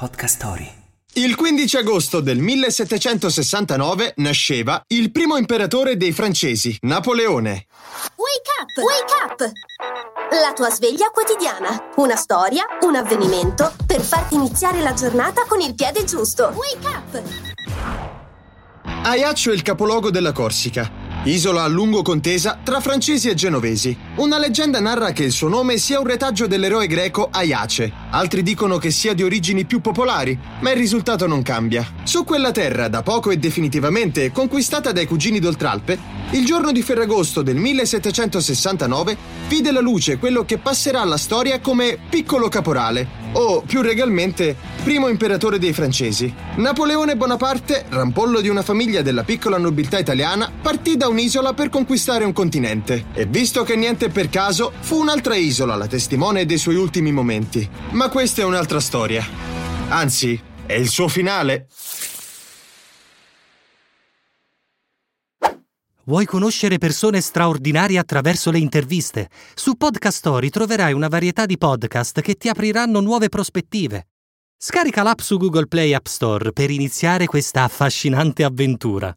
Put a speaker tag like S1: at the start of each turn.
S1: Podcast Story.
S2: Il 15 agosto del 1769 nasceva il primo imperatore dei francesi, Napoleone.
S3: Wake up! Wake up! La tua sveglia quotidiana. Una storia, un avvenimento per farti iniziare la giornata con il piede giusto. Wake up!
S2: Ajaccio è il capoluogo della Corsica. Isola a lungo contesa tra francesi e genovesi. Una leggenda narra che il suo nome sia un retaggio dell'eroe greco Aiace. Altri dicono che sia di origini più popolari, ma il risultato non cambia. Su quella terra, da poco e definitivamente conquistata dai cugini d'Oltralpe, il giorno di Ferragosto del 1769 vide la luce quello che passerà alla storia come Piccolo Caporale, o più regalmente primo imperatore dei francesi. Napoleone Bonaparte, rampollo di una famiglia della piccola nobiltà italiana, partì da un'isola per conquistare un continente. E visto che niente per caso, fu un'altra isola la testimone dei suoi ultimi momenti. Ma questa è un'altra storia. Anzi, è il suo finale.
S1: Vuoi conoscere persone straordinarie attraverso le interviste? Su Podcast Story troverai una varietà di podcast che ti apriranno nuove prospettive. Scarica l'app su Google Play App Store per iniziare questa affascinante avventura.